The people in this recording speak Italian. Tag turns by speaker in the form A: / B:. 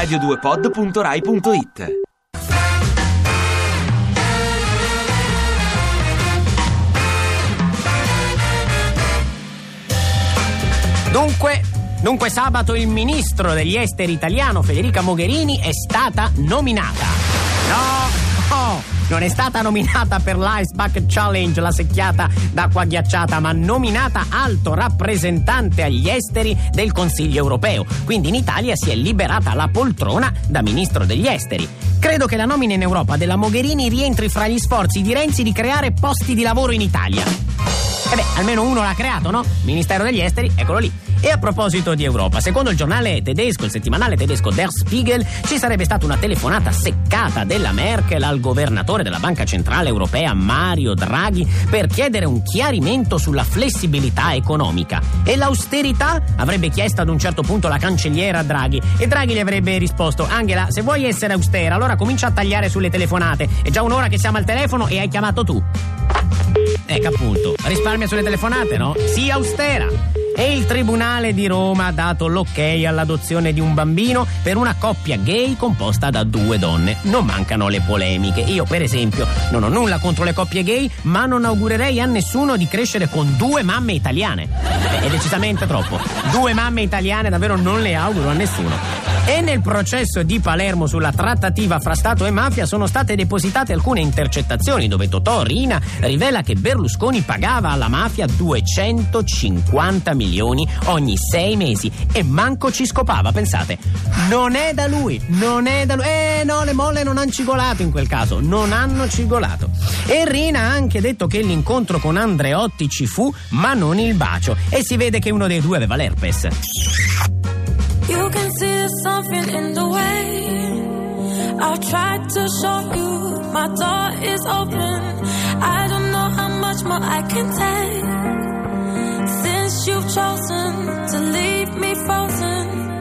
A: radio2pod.rai.it
B: Dunque, dunque sabato il ministro degli esteri italiano Federica Mogherini è stata nominata. No, no, non è stata nominata per l'Ice Bucket Challenge, la secchiata d'acqua ghiacciata, ma nominata alto rappresentante agli esteri del Consiglio europeo. Quindi in Italia si è liberata la poltrona da ministro degli esteri. Credo che la nomina in Europa della Mogherini rientri fra gli sforzi di Renzi di creare posti di lavoro in Italia. E beh, almeno uno l'ha creato, no? Ministero degli Esteri, eccolo lì. E a proposito di Europa, secondo il giornale tedesco, il settimanale tedesco Der Spiegel, ci sarebbe stata una telefonata seccata della Merkel al governatore della Banca Centrale Europea Mario Draghi per chiedere un chiarimento sulla flessibilità economica. E l'austerità avrebbe chiesto ad un certo punto la cancelliera Draghi e Draghi gli avrebbe risposto Angela, se vuoi essere austera, allora comincia a tagliare sulle telefonate. È già un'ora che siamo al telefono e hai chiamato tu. Ecco appunto, risparmia sulle telefonate, no? Sii austera. E il Tribunale di Roma ha dato l'ok all'adozione di un bambino per una coppia gay composta da due donne. Non mancano le polemiche. Io, per esempio, non ho nulla contro le coppie gay, ma non augurerei a nessuno di crescere con due mamme italiane. È decisamente troppo. Due mamme italiane davvero non le auguro a nessuno. E nel processo di Palermo sulla trattativa fra Stato e mafia sono state depositate alcune intercettazioni dove Totò Rina rivela che Berlusconi pagava alla mafia 250 milioni ogni sei mesi e manco ci scopava, pensate. Non è da lui, non è da lui. Eh no, le molle non hanno cigolato in quel caso, non hanno cigolato. E Rina ha anche detto che l'incontro con Andreotti ci fu, ma non il bacio. E si vede che uno dei due aveva l'herpes.
C: You can see something in the way. I've tried to show you my door is open. I don't know how much more I can take.